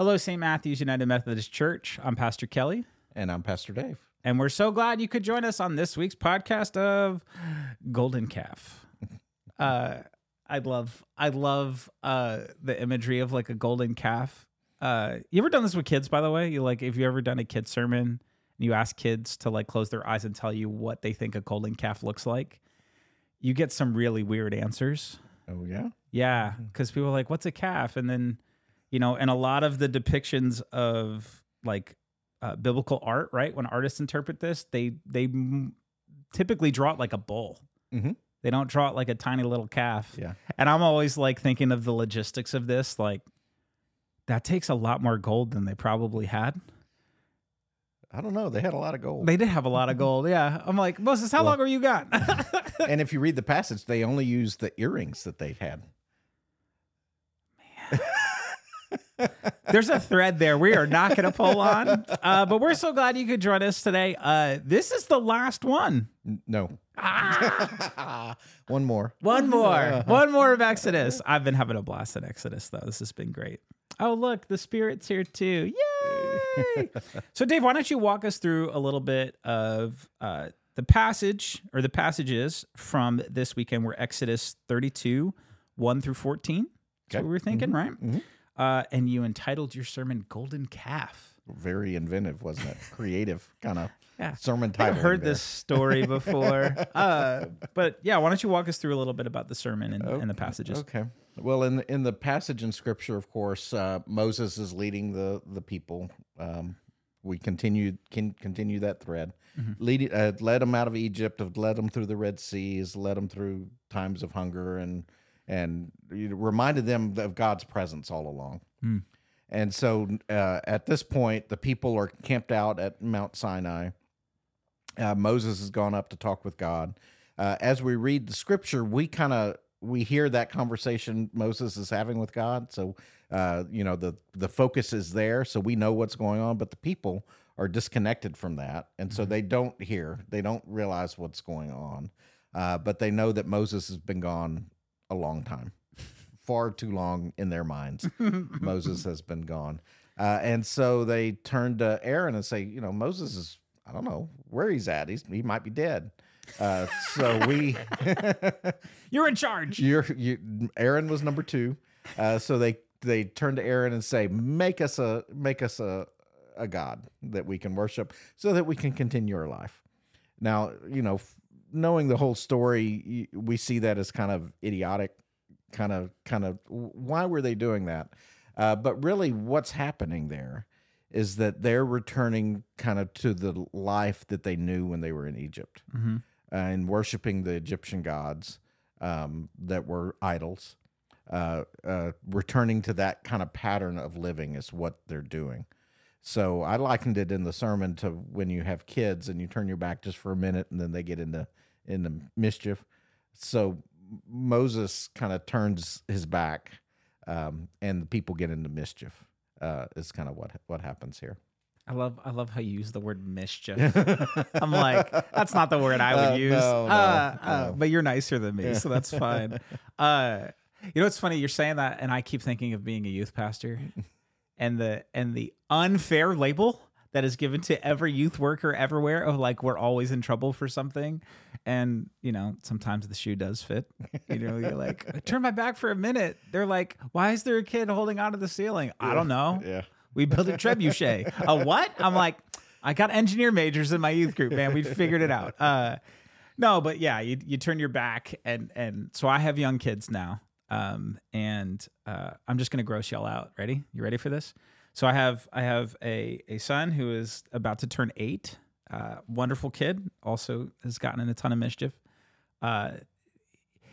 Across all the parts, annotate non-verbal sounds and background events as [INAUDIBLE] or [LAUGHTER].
Hello, St. Matthew's United Methodist Church. I'm Pastor Kelly, And I'm Pastor Dave. and we're so glad you could join us on this week's podcast of Golden Calf. [LAUGHS] Uh, I love, I love uh, the imagery of like a golden calf. Uh, you ever done this with kids, by the way? You like, if you ever done a kid sermon and you ask kids to like close their eyes and tell you what they think a golden calf looks like, you get some really weird answers. Oh, yeah? Yeah, because people are like, "What's a calf?" And then, you know, and a lot of the depictions of like uh, biblical art, right? When artists interpret this, they they m- typically draw it like a bull. Mhm. They don't draw it like a tiny little calf. Yeah. And I'm always like thinking of the logistics of this, like that takes a lot more gold than they probably had. I don't know. They had a lot of gold. They did have a lot of gold. Yeah. I'm like, Moses, how Well- long were you got? [LAUGHS] and if you read the passage, they only used the earrings that they had. There's a thread there we are not going to pull on, uh, but we're so glad you could join us today. Uh, this is the last one. No. Ah, [LAUGHS] One more. one more, one more of Exodus. I've been having a blast at Exodus, though. This has been great. Oh, look, the spirit's here too. Yay! [LAUGHS] so, Dave, why don't you walk us through a little bit of uh, the passage or the passages from this weekend? We're Exodus 32, 1 through 14. That's Okay. what we were thinking, right? mhm. Uh, and you entitled your sermon Golden Calf. Very inventive, wasn't it? Creative kind of [LAUGHS] Yeah. sermon title. I've heard this story [LAUGHS] before. uh, but yeah, why don't you walk us through a little bit about the sermon and, and the passages? Okay. Well, in the, in the passage in Scripture, of course, uh, Moses is leading the the people. Um, we continue can continue that thread. Lead, uh, led them out of Egypt, have led them through the Red Seas, led them through times of hunger, and and reminded them of God's presence all along. Mm. And so, uh, at this point, the people are camped out at Mount Sinai. Uh, Moses has gone up to talk with God. Uh, as we read the scripture, we kind of we hear that conversation Moses is having with God. So, uh, you know, the the focus is there, so we know what's going on. But the people are disconnected from that, and so they don't hear, they don't realize what's going on. Uh, but they know that Moses has been gone a long time, [LAUGHS] far too long in their minds. [LAUGHS] Moses has been gone. Uh, and so they turn to Aaron and say, you know, Moses is, I don't know where he's at. He's, he might be dead. Uh, so we, [LAUGHS] You're in charge. you're, you, Aaron was number two. Uh, so they, they turn to Aaron and say, make us a, make us a, a God that we can worship so that we can continue our life. Now, you know, knowing the whole story, we see that as kind of idiotic, kind of, kind of, why were they doing that? Uh, but really, what's happening there is that they're returning kind of to the life that they knew when they were in Egypt hmm and worshiping the Egyptian gods um, that were idols. Uh, uh, returning to that kind of pattern of living is what they're doing. So I likened it in the sermon to when you have kids and you turn your back just for a minute and then they get into into mischief. So Moses kind of turns his back, um, and the people get into mischief. Uh, is kind of what what happens here. I love I love how you use the word mischief. [LAUGHS] I'm like, that's not the word I would Uh, use. no, no, Uh, uh, no. but you're nicer than me, so that's fine. [LAUGHS] Uh, you know what's funny? You're saying that, and I keep thinking of being a youth pastor, and the and the unfair label that is given to every youth worker everywhere of like we're always in trouble for something, and you know sometimes the shoe does fit. You know, you're like, [LAUGHS] turn my back for a minute. They're like, why is there a kid holding onto the ceiling? I don't know. Yeah. We built a trebuchet. a what? I'm like, I got engineer majors in my youth group, man. We figured it out. Uh, no, but yeah, you you turn your back, and and so I have young kids now, um, and uh, I'm just gonna gross y'all out. Ready? You ready for this? So I have I have a a son who is about to turn eight. Uh, wonderful kid. Also has gotten in a ton of mischief. Uh,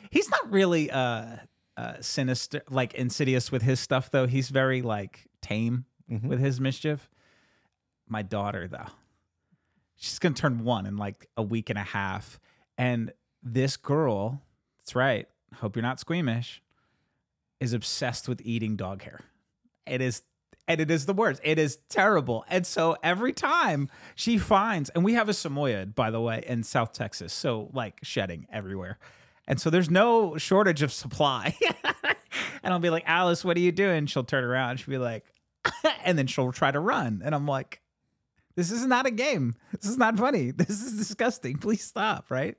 he's not really uh, uh, sinister, like insidious with his stuff, though. He's very like tame Mhm. with his mischief. My daughter, though, she's gonna turn one in like a week and a half, and this girl, that's right. Hope you're not squeamish. Is obsessed with eating dog hair. It is and it is the worst. It is terrible. And so every time she finds, and we have a Samoyed, by the way, in South Texas, so like shedding everywhere. And so there's no shortage of supply. [LAUGHS] and I'll be like, Alice, what are you doing? She'll turn around. She'll be like, [LAUGHS] and then she'll try to run. And I'm like, this is not a game. This is not funny. [LAUGHS] This is disgusting. Please stop. Right.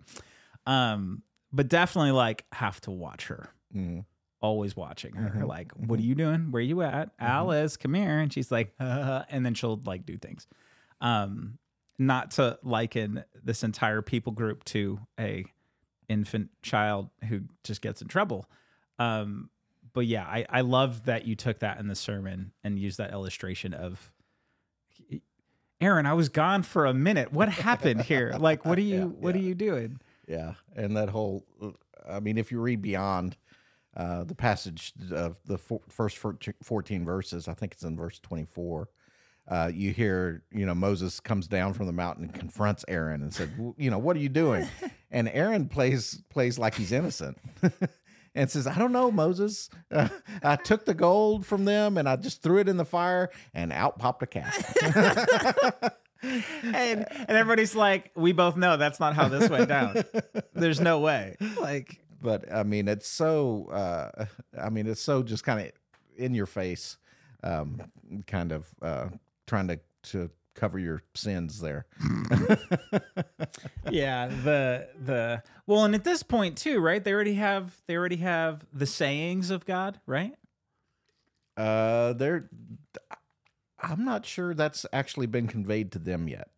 Um, but definitely like have to watch her. Mhm. Always watching her. Mhm. Like, what are you doing? Where are you at? Alice, come here. And she's like, and then she'll like do things. Um, not to liken this entire people group to a infant child who just gets in trouble. Um, but yeah, I, I love that you took that in the sermon and used that illustration of Aaron, I was gone for a minute. What happened here? Like, what are you, [LAUGHS] Yeah, what are you doing? Yeah, and that whole, I mean, if you read beyond uh, the passage of the fo- first 14 verses, I think it's in verse 24, uh, you hear, you know, Moses comes down from the mountain and confronts Aaron and said, "W- you know, what are you doing? [LAUGHS] And Aaron plays plays like he's innocent. [LAUGHS] And says, I don't know, Moses. Uh, [LAUGHS] I took the gold from them and I just threw it in the fire, and out popped a calf. And and everybody's like, we both know that's not how this went down. There's no way. Like, but I mean, it's so. Uh, [LAUGHS] I mean, it's so just kind of in your face, um, kind of uh, trying to to cover your sins there. [LAUGHS] yeah, the the well, and at this point too, right? They already have they already have the sayings of God, right? Uh, they're. I'm not sure that's actually been conveyed to them yet.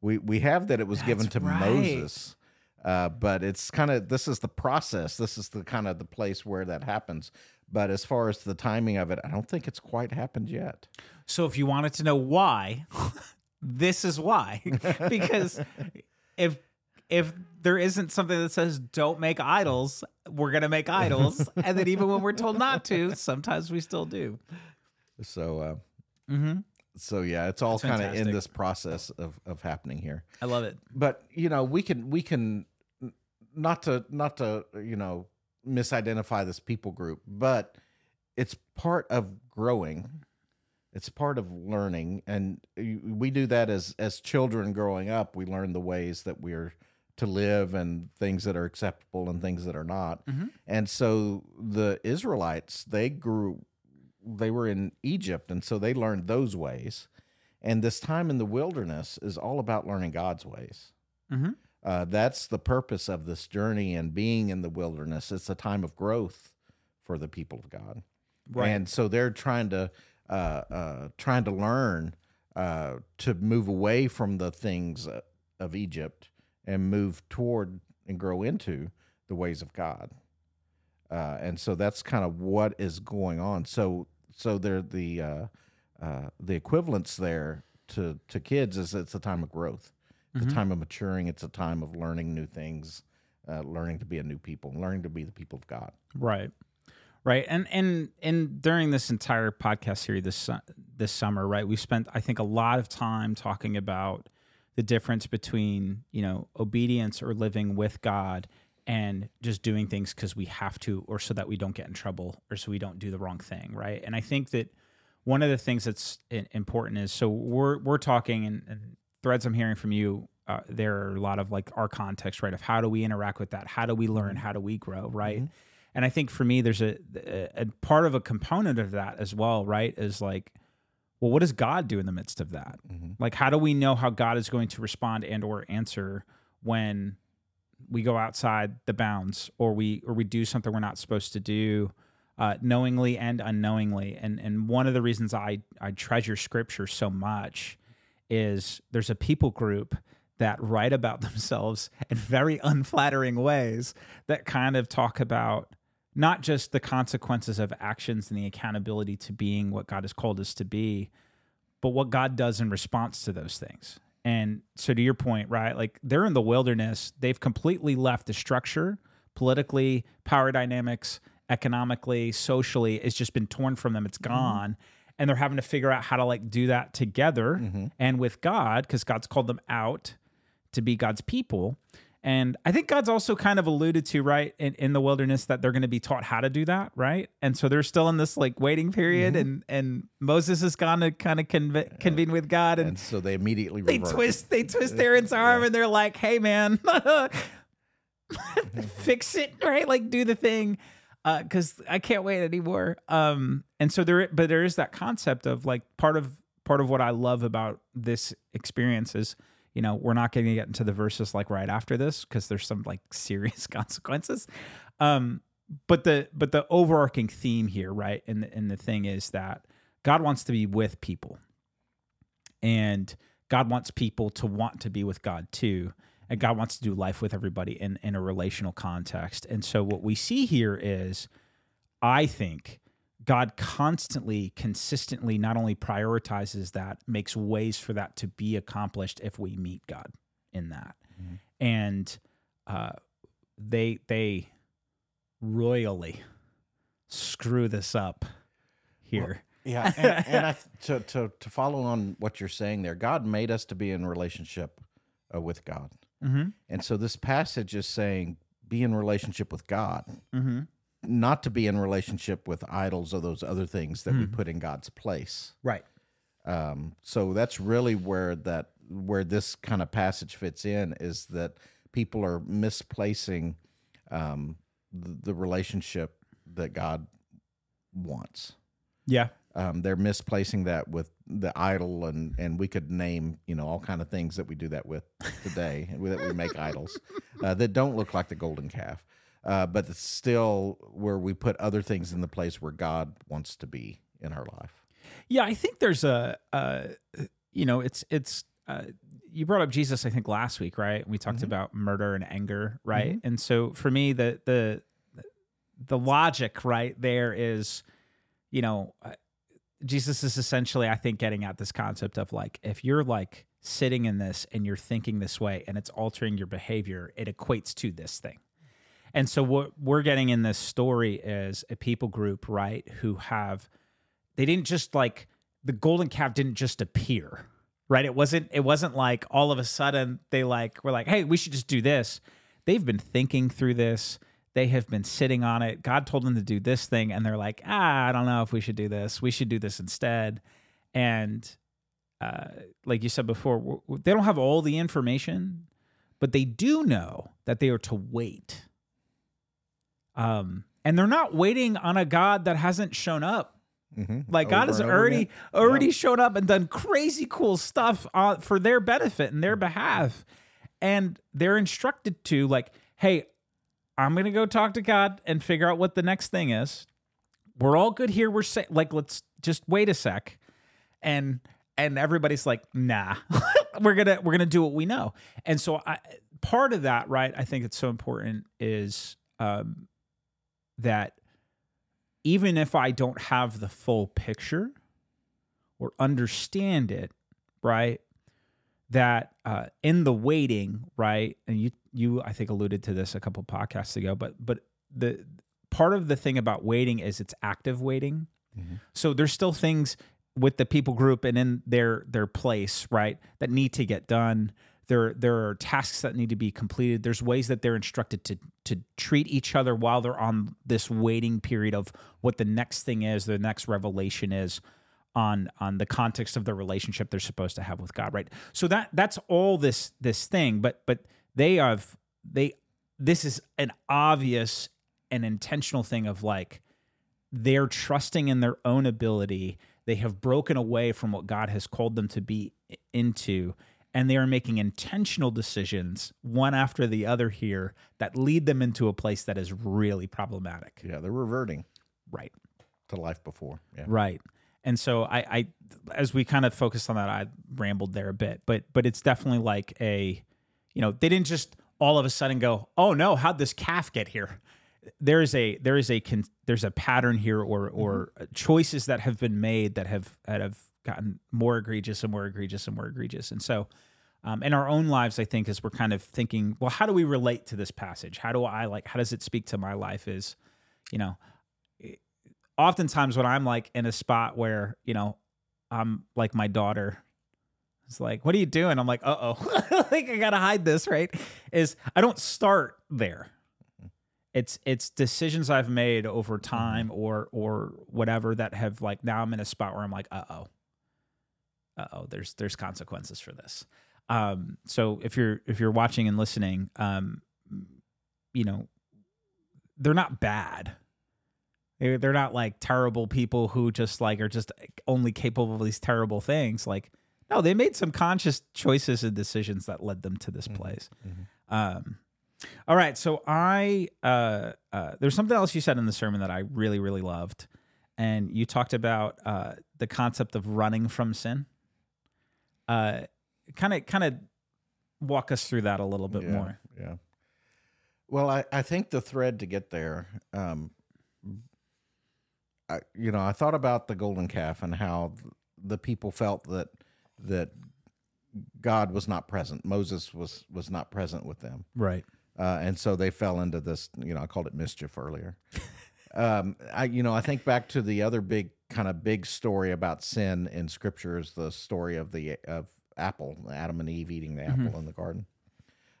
We we have that it was given to right. Moses, uh, but it's kind of this is the process. This is the kind of the place where that happens. But as far as the timing of it, I don't think it's quite happened yet. So if you wanted to know why, [LAUGHS] this is why. [LAUGHS] because if if there isn't something that says don't make idols, we're gonna make idols, [LAUGHS] and then even when we're told not to, sometimes we still do. So. Uh, Mm-hmm. so yeah, it's all kind of in this process of of happening here. I love it. But you know, we can we can not to not to you know misidentify this people group, but it's part of growing. It's part of learning, and we do that as as children growing up. We learn the ways that we're to live and things that are acceptable and things that are not. Mhm. And so the Israelites, they grew they were in Egypt and so they learned those ways. And this time in the wilderness is all about learning God's ways. Mhm. Uh, that's the purpose of this journey and being in the wilderness. It's a time of growth for the people of God. Right. And so they're trying to uh, uh, trying to learn uh, to move away from the things uh, of Egypt and move toward and grow into the ways of God. Uh, and so that's kind of what is going on. So so they're the uh, uh, the equivalence there to to kids is it's a time of growth. It's Mhm. a time of maturing. It's a time of learning new things, uh, learning to be a new people, learning to be the people of God. Right. Right. And and and during this entire podcast series this this summer, right, we spent I think a lot of time talking about the difference between, you know, obedience or living with God and just doing things cuz we have to or so that we don't get in trouble or so we don't do the wrong thing, right? And I think that one of the things that's important is so we're we're talking and, and threads I'm hearing from you uh, there are a lot of like our context right of how do we interact with that? How do we learn? How do we grow right? Mhm. and I think for me there's a, a a part of a component of that as well right is like well what does God do in the midst of that? Mhm. like how do we know how God is going to respond and or answer when we go outside the bounds or we or we do something we're not supposed to do uh, knowingly and unknowingly? And and one of the reasons I I treasure scripture so much is there's a people group that write about [LAUGHS] themselves in very unflattering ways that kind of talk about not just the consequences of actions and the accountability to being what God has called us to be, but what God does in response to those things. And so, to your point, right? Like they're in the wilderness, they've completely left the structure politically, power dynamics, economically, socially. It's just been torn from them, it's mm-hmm. gone. And they're having to figure out how to like do that together Mhm. and with God, because God's called them out to be God's people. And I think God's also kind of alluded to, right, in, in the wilderness that they're going to be taught how to do that, right? And so they're still in this like waiting period, and and Moses has gone to kind of conve- convene with God, and, And so they immediately they twist they twist Aaron's [LAUGHS] arm, and they're like, "Hey, man, [LAUGHS] [LAUGHS] fix it, right? Like do the thing." Because I can't wait anymore. Um, and so there but there is that concept of like part of part of what I love about this experience is you know we're not going to get into the verses like right after this because there's some like [LAUGHS] serious [LAUGHS] consequences. Um but the but the overarching theme here right and the, and the thing is that God wants to be with people. And God wants people to want to be with God too. And God wants to do life with everybody in in a relational context. And so what we see here is I think God constantly, consistently not only prioritizes that, makes ways for that to be accomplished if we meet God in that. Mm-hmm. And uh, they they royally screw this up here. Well, yeah, [LAUGHS] and, and I, to to to follow on what you're saying there, God made us to be in relationship uh, with God, mm-hmm. and so this passage is saying be in relationship with God. Mm-hmm not to be in relationship with idols or those other things that mm. we hmm. put in God's place. Right. Um, so that's really where that where this kind of passage fits in is that people are misplacing um, the, the relationship that God wants. Yeah. Um, they're misplacing that with the idol and and we could name you know all kind of things that we do that with today [LAUGHS] that we make idols uh, that don't look like the golden calf uh, but it's still where we put other things in the place where God wants to be in our life. Yeah, I think there's a, uh, you know, it's it's. Uh, you brought up Jesus, I think last week, right? We talked mm-hmm. about murder and anger, right? Mm-hmm. And so for me, the the the logic right there is, you know, uh, Jesus is essentially, I think, getting at this concept of like if you're like sitting in this and you're thinking this way and it's altering your behavior, it equates to this thing and so what we're getting in this story is a people group, right, who have they didn't just like the golden calf didn't just appear, right? It wasn't it wasn't like all of a sudden they like were like, "Hey, we should just do this." They've been thinking through this. They have been sitting on it. God told them to do this thing and they're like, "Ah, I don't know if we should do this. We should do this instead." And uh, like you said before, they don't have all the information, but they do know that they are to wait um, and they're not waiting on a God that hasn't shown up. Mm-hmm. Like God has already already yep. shown up and done crazy cool stuff uh, for their benefit and their behalf, and they're instructed to like, hey, I'm gonna go talk to God and figure out what the next thing is. We're all good here. We're sa- like, let's just wait a sec, and and everybody's like, nah, [LAUGHS] we're gonna we're gonna do what we know. And so, I, part of that, right? I think it's so important is um, that even if I don't have the full picture or understand it, right? That uh, in the waiting, right? And you you I think alluded to this a couple podcasts ago, but but the part of the thing about waiting is it's active waiting. Mm-hmm. So there's still things with the people group and in their their place, right, that need to get done there there are tasks that need to be completed. There's ways that they're instructed to to treat each other while they're on this waiting period of what the next thing is the next revelation is on on the context of the relationship they're supposed to have with God right? So that that's all this this thing but but they have they this is an obvious and intentional thing of like they're trusting in their own ability. They have broken away from what God has called them to be into and they are making intentional decisions one after the other here that lead them into a place that is really problematic. Yeah, they're reverting right to life before. Yeah. Right. And so I, I as we kind of focused on that, I rambled there a bit, but but it's definitely like a, you know, they didn't just all of a sudden go, oh no, how'd this calf get here? There is a there is a there's a pattern here or or mm-hmm. choices that have been made that have that have gotten more egregious and more egregious and more egregious. And so, um, in our own lives, I think, as we're kind of thinking, well, how do we relate to this passage? How do I like, how does it speak to my life? Is, you know, oftentimes when I'm like in a spot where, you know, I'm like my daughter it's like, what are you doing? I'm like, uh oh, [LAUGHS] like I gotta hide this, right? Is I don't start there. It's it's decisions I've made over mm-hmm. time or or whatever that have like now I'm in a spot where I'm like, uh oh, uh oh, there's there's consequences for this. Um, so if you're if you're watching and listening, um, you know, they're not bad. They- They're not like terrible people who just like are just only capable of these terrible things. Like, no, they made some conscious choices and decisions that led them to this place. Um, all right, so I uh, uh, there's something else you said in the sermon that I really really loved, and you talked about uh, the concept of running from sin. Uh, kind of kind of walk us through that a little bit yeah, more. Yeah. Well, I, I think the thread to get there, um, I, you know, I thought about the golden calf and how the people felt that that God was not present. Moses was was not present with them, Right. uh, and so they fell into this. You know, I called it mischief earlier. [LAUGHS] um, I you know I think back to the other big kind of big story about sin in Scripture is the story of the of apple, Adam and Eve eating the apple in the garden.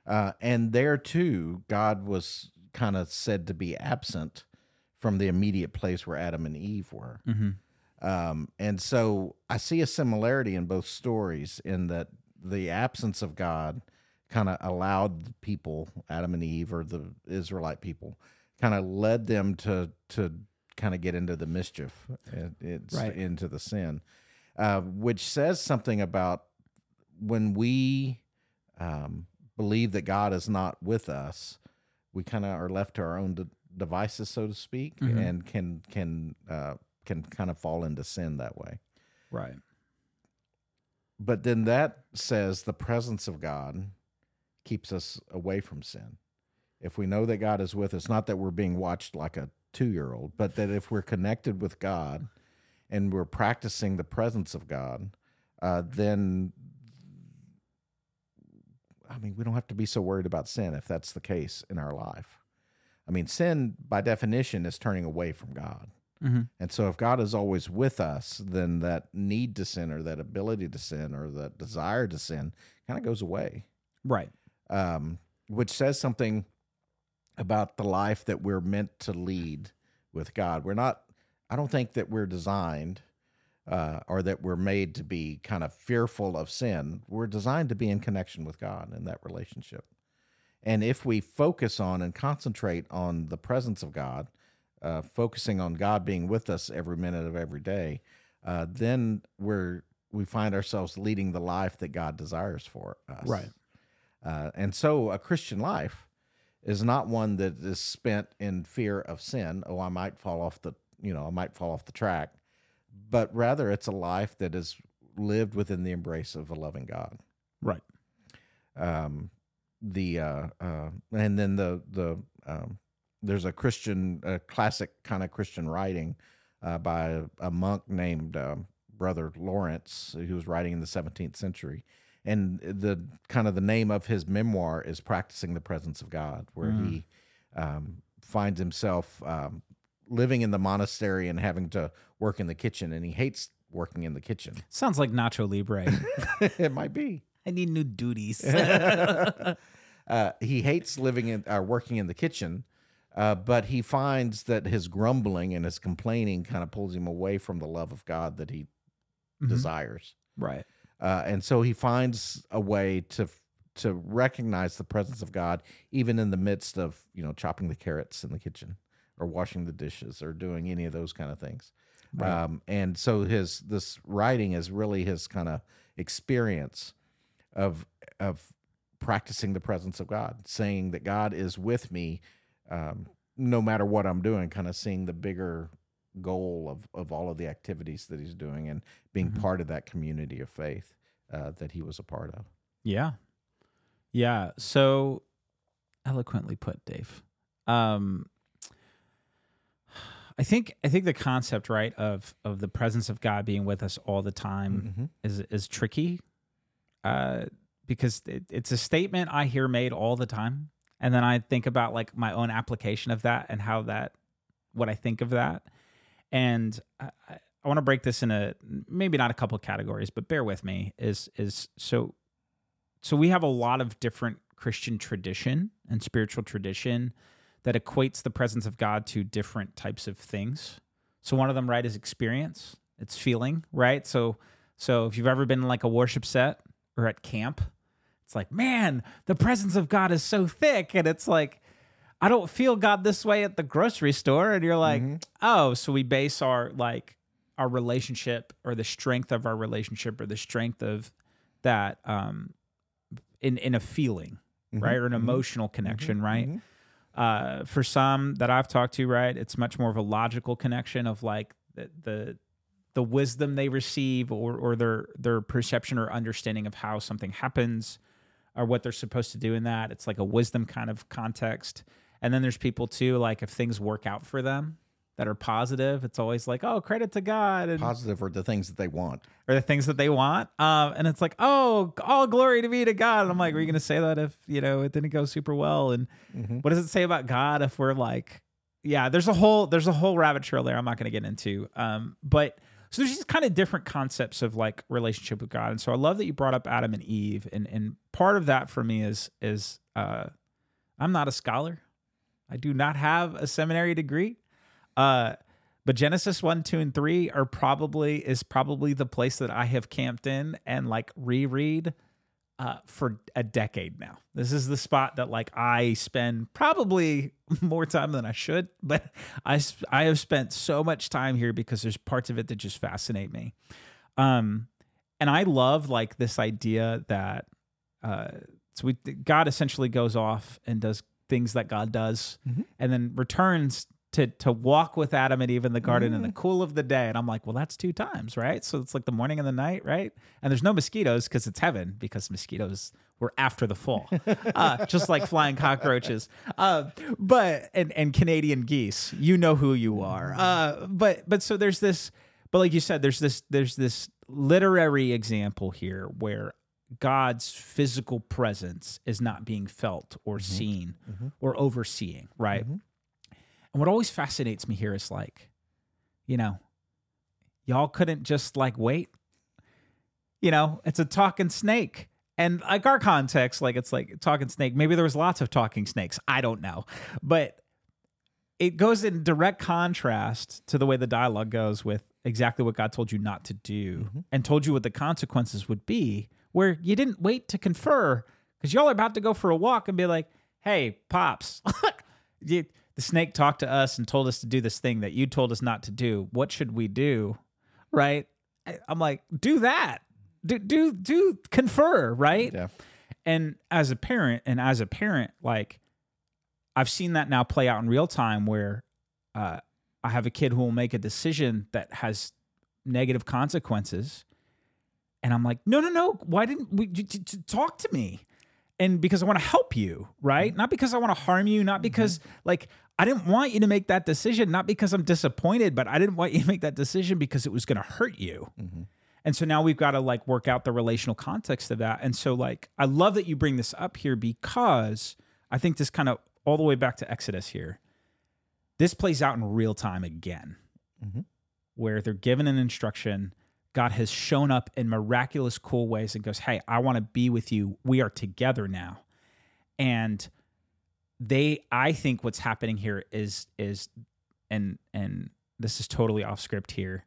Uh, and there too, God was kind of said to be absent from the immediate place where Adam and Eve were. Mm-hmm. Um, and so I see a similarity in both stories in that the absence of God kind of allowed the people, Adam and Eve, or the Israelite people, kind of led them to to kind of get into the mischief, uh, it's Right. into the sin, uh, which says something about when we um, believe that God is not with us, we kind of are left to our own de- devices, so to speak, Mhm. and can can uh, can kind of fall into sin that way. Right. But then that says the presence of God keeps us away from sin. If we know that God is with us, not that we're being watched like a two year old, but that if we're connected with God and we're practicing the presence of God, uh, then I mean, we don't have to be so worried about sin if that's the case in our life. I mean, sin by definition is turning away from God. Mm-hmm. And so, if God is always with us, then that need to sin or that ability to sin or that desire to sin kind of goes away, Right. um, which says something about the life that we're meant to lead with God. We're not, I don't think that we're designed uh, or that we're made to be kind of fearful of sin. We're designed to be in connection with God in that relationship. And if we focus on and concentrate on the presence of God, uh, focusing on God being with us every minute of every day, uh, then we're we find ourselves leading the life that God desires for us. Right. Uh, and so a Christian life is not one that is spent in fear of sin. Oh, I might fall off the you know I might fall off the track, but rather it's a life that is lived within the embrace of a loving God. Right. um, the uh, uh, and then the the um, there's a Christian a classic kind of Christian writing uh, by a, monk named um, Brother Lawrence who was writing in the 17th century, and the kind of the name of his memoir is "Practicing the Presence of God," where he um, finds himself um, living in the monastery and having to work in the kitchen, and he hates working in the kitchen. Sounds like Nacho Libre. [LAUGHS] it might be. I need new duties. [LAUGHS] [LAUGHS] uh, he hates living in uh, working in the kitchen, uh, but he finds that his grumbling and his complaining kind of pulls him away from the love of God that he Mhm. desires, right. uh, and so he finds a way to to recognize the presence of God even in the midst of you know chopping the carrots in the kitchen or washing the dishes or doing any of those kind of things. Right. Um, and so his this writing is really his kind of experience of of practicing the presence of God, saying that God is with me um, no matter what I'm doing, kind of seeing the bigger goal of of all of the activities that he's doing and being Mhm. part of that community of faith uh, that he was a part of. Yeah. Yeah. So eloquently put, Dave. Um I think I think the concept, right, of of the presence of God being with us all the time Mhm. is is tricky. Uh because it, it's a statement I hear made all the time. And then I think about like my own application of that and how that what I think of that. And I, I I want to break this in a maybe not a couple categories, but bear with me. Is is so so we have a lot of different Christian tradition and spiritual tradition that equates the presence of God to different types of things. So one of them, right, is experience. It's feeling, right? So so if you've ever been in like a worship set or at camp, it's like, man, the presence of God is so thick. And it's like, I don't feel God this way at the grocery store. And you're like, Mm-hmm. oh, so we base our like our relationship or the strength of our relationship or the strength of that um in in a feeling, Mm-hmm. right? Or an emotional connection, right? Uh for some that I've talked to, right, it's much more of a logical connection of like the the the wisdom they receive or or their their perception or understanding of how something happens or what they're supposed to do in that. It's like a wisdom kind of context. And then there's people too, like if things work out for them that are positive, it's always like, oh, credit to God and Positive are the things that they want. or the things that they want. Um, and it's like, oh, all glory to be to God. And I'm like, are you gonna say that if you know it didn't go super well? And what does it say about God if we're like, yeah, there's a whole there's a whole rabbit trail there. I'm not gonna get into. Um, but so there's these kind of different concepts of like relationship with God. And so I love that you brought up Adam and Eve. And and part of that for me is is uh, I'm not a scholar. I do not have a seminary degree. Uh, but Genesis 1, 2, and 3 are probably is probably the place that I have camped in and like reread uh, for a decade now. This is the spot that like I spend probably [LAUGHS] more time than I should, but I I have spent so much time here because there's parts of it that just fascinate me. Um, and I love like this idea that uh, so we God essentially goes off and does things that God does, and then returns to to walk with Adam and Eve in the garden in the cool of the day. And I'm like, well, that's two times, right? So it's like the morning and the night, right? And there's no mosquitoes because it's heaven because mosquitoes were after the fall, uh, [LAUGHS] just like flying cockroaches. Uh, but and and Canadian geese, you know who you are. Uh, but but so there's this, but like you said, there's this there's this literary example here where God's physical presence is not being felt or seen or overseeing, right? And what always fascinates me here is like, you know, y'all couldn't just like wait. You know, it's a talking snake. And like our context, like it's like talking snake. Maybe there was lots of talking snakes. I don't know. But it goes in direct contrast to the way the dialogue goes with exactly what God told you not to do mm-hmm. and told you what the consequences would be, where you didn't wait to confer because y'all are about to go for a walk and be like, hey, Pops, [LAUGHS] you, the snake talked to us and told us to do this thing that you told us not to do. What should we do? Right? I'm like, do that. Do, do, do confer, right? Yeah. And as a parent, and as a parent, like I've seen that now play out in real time where uh, I have a kid who will make a decision that has negative consequences. And I'm like, no, no, no. Why didn't we you- t- t- talk to me? And because I want to help you, right? Not because I want to harm you, not because like I didn't want you to make that decision, not because I'm disappointed, but I didn't want you to make that decision because it was going to hurt you. Mm-hmm. And so now we've got to like work out the relational context of that. And so like I love that you bring this up here because I think this kind of all the way back to Exodus here. This plays out in real time again. Mm-hmm. Where they're given an instruction, God has shown up in miraculous cool ways and goes, "Hey, I want to be with you. We are together now." And they I think what's happening here is is and and this is totally off script here.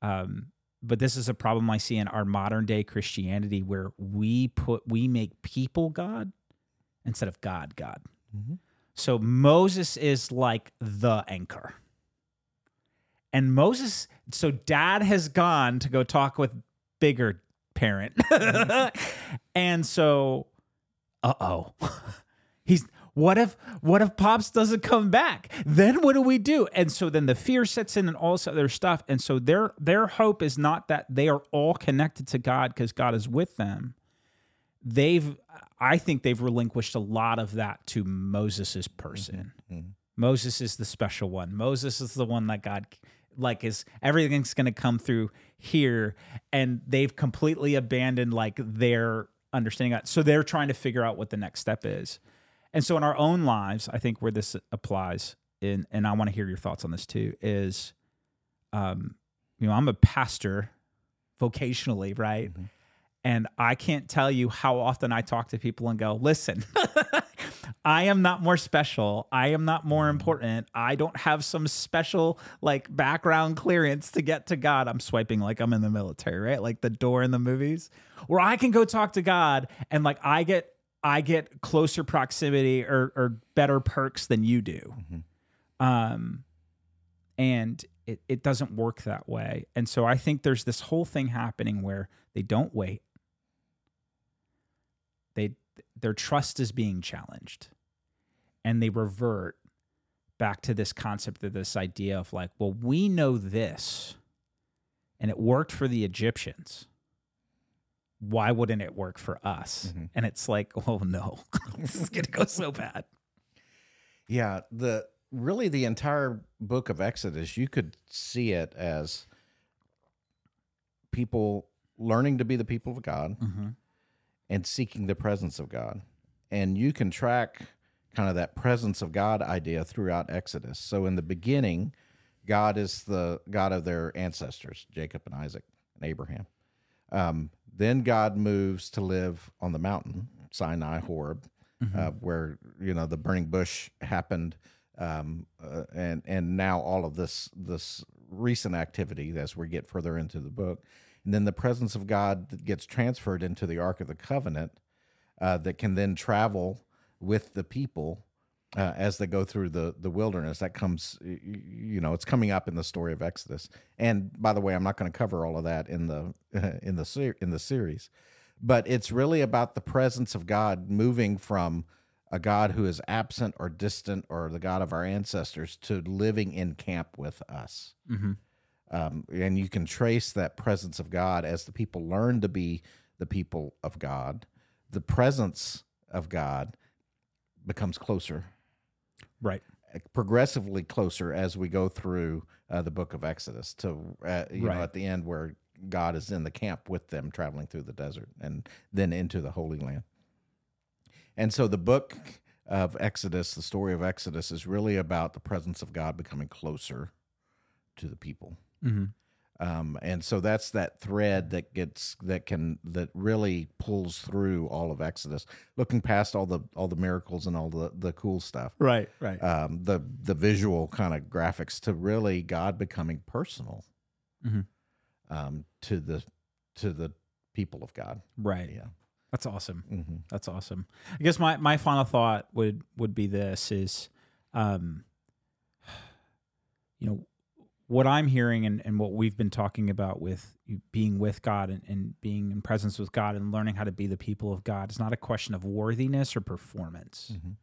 Um but this is a problem I see in our modern day Christianity where we put we make people God instead of God God. So Moses is like the anchor. And Moses, so dad has gone to go talk with bigger parent. [LAUGHS] and so, uh oh. [LAUGHS] He's, what if, what if Pops doesn't come back? Then what do we do? And so then the fear sets in and all this other stuff. And so their, their hope is not that they are all connected to God because God is with them they've i think they've relinquished a lot of that to moses's person mm-hmm. Mm-hmm. moses is the special one moses is the one that god like is everything's going to come through here and they've completely abandoned like their understanding of it. so they're trying to figure out what the next step is and so in our own lives i think where this applies in and i want to hear your thoughts on this too is um you know i'm a pastor vocationally right and I can't tell you how often I talk to people and go, listen, [LAUGHS] I am not more special. I am not more important. I don't have some special like background clearance to get to God. I'm swiping like I'm in the military, right? Like the door in the movies where I can go talk to God and like I get I get closer proximity or, or better perks than you do. Um, and it, it doesn't work that way. And so I think there's this whole thing happening where they don't wait. They their trust is being challenged. And they revert back to this concept of this idea of like, well, we know this and it worked for the Egyptians. Why wouldn't it work for us? Mhm. And it's like, [LAUGHS] oh no, [LAUGHS] this is gonna go so bad. Yeah, the really the entire book of Exodus, you could see it as people learning to be the people of God Mm-hmm. and seeking the presence of God. And you can track kind of that presence of God idea throughout Exodus. So in the beginning, God is the God of their ancestors, Jacob and Isaac and Abraham. Um, then God moves to live on the mountain, Sinai, Horeb, uh, where you know the burning bush happened, um, uh, and and now all of this this recent activity as we get further into the book, and then the presence of God gets transferred into the Ark of the Covenant, uh, that can then travel with the people uh, as they go through the the wilderness. That comes, you know, it's coming up in the story of Exodus. And by the way, I'm not going to cover all of that in the [LAUGHS] in the ser- in the series, but it's really about the presence of God moving from a God who is absent or distant or the God of our ancestors to living in camp with us. Mm-hmm. Um, and you can trace that presence of God as the people learn to be the people of God. The presence of God becomes closer, Right. progressively closer as we go through uh, the book of Exodus to uh, you Right. know at the end where God is in the camp with them traveling through the desert and then into the Holy Land. And so the book of Exodus, the story of Exodus, is really about the presence of God becoming closer to the people. Mm-hmm. Um, and so that's that thread that gets that can that really pulls through all of Exodus, looking past all the all the miracles and all the the cool stuff, Right. Right. um, the the visual kind of graphics to really God becoming personal Mhm. um, to the to the people of God. right. Yeah. That's awesome. hmm That's awesome. I guess my, my final thought would would be this is um [SIGHS] you know what I'm hearing and, and what we've been talking about with being with God and, and being in presence with God and learning how to be the people of God is not a question of worthiness or performance. Mhm.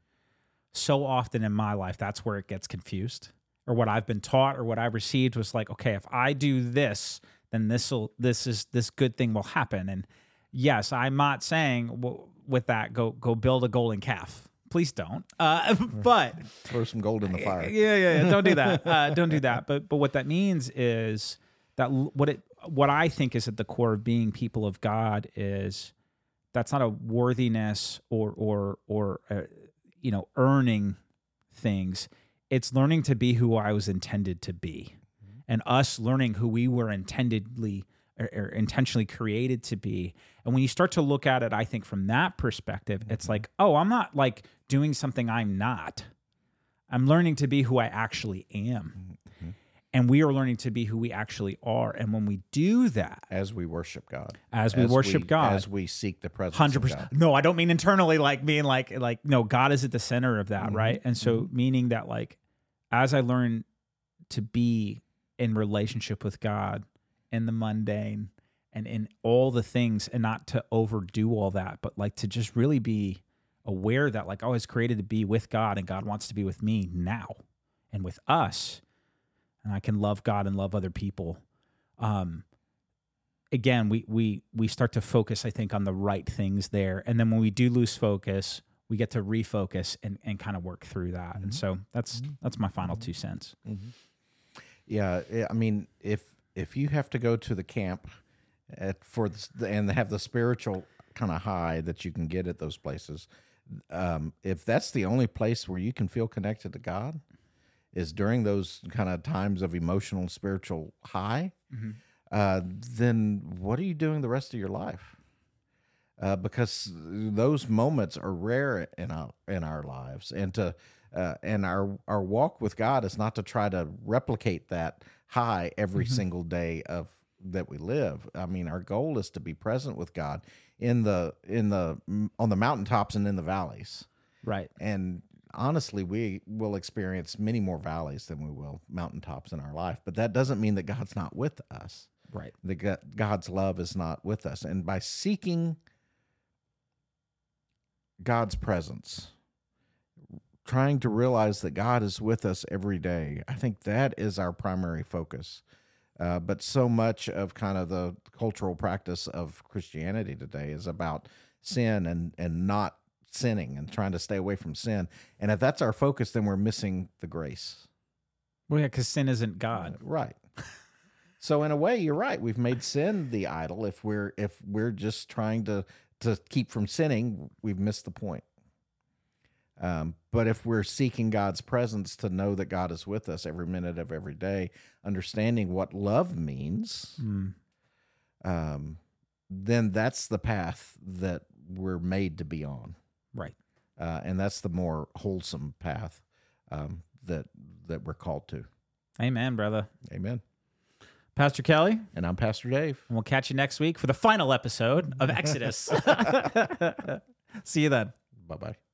So often in my life, that's where it gets confused. Or what I've been taught or what I received was like, okay, if I do this, then this will this is this good thing will happen. And yes, I'm not saying w- with that go go build a golden calf. Please don't. Uh, [LAUGHS] but Throw some gold in the fire. yeah, yeah, yeah. Don't do that. Uh, [LAUGHS] don't do that. But but what that means is that what it what I think is at the core of being people of God is that's not a worthiness or or or uh, you know earning things. It's learning to be who I was intended to be, and us learning who we were intendedly or, or intentionally created to be. And when you start to look at it, I think from that perspective, it's like, oh, I'm not like doing something I'm not. I'm learning to be who I actually am. And we are learning to be who we actually are. And when we do that, As we worship God, as we worship God, as we seek the presence, hundred of percent. God. No, I don't mean internally, like being like like no. God is at the center of that, Mhm, right? And so meaning that like as I learn to be in relationship with God in the mundane and in all the things, and not to overdo all that, but like to just really be aware that like I was created to be with God, and God wants to be with me now and with us, and I can love God and love other people. Um, again we we we start to focus i think on the right things there. And then when we do lose focus we get to refocus and and kind of work through that. And Mhm. so that's that's my final two cents. Yeah, yeah, I mean, if if you have to go to the camp at for the, and have the spiritual kind of high that you can get at those places, um, if that's the only place where you can feel connected to God, is during those kind of times of emotional and spiritual high, Mhm. uh, then what are you doing the rest of your life? Uh, because those moments are rare in our in our lives, and to uh, and our our walk with God is not to try to replicate that high every single day of that we live. I mean, our goal is to be present with God in the in the on the mountaintops and in the valleys. Right. And honestly, we will experience many more valleys than we will mountaintops in our life. But that doesn't mean that God's not with us. Right. The Go- God's love is not with us, and by seeking God's presence, trying to realize that God is with us every day, I think that is our primary focus. Uh, but so much of kind of the cultural practice of Christianity today is about sin and and not sinning and trying to stay away from sin. And if that's our focus, then we're missing the grace. Well, yeah, because sin isn't God. Right. so in a way, you're right. We've made sin the idol. If we're if we're just trying to to keep from sinning, we've missed the point. Um, but if we're seeking God's presence to know that God is with us every minute of every day, understanding what love means, Mm. um, then that's the path that we're made to be on, Right. uh, and that's the more wholesome path um, that that we're called to. Amen, brother. Amen. Pastor Kelly, And I'm Pastor Dave. and we'll catch you next week for the final episode of Exodus. [LAUGHS] [LAUGHS] See you then. Bye bye.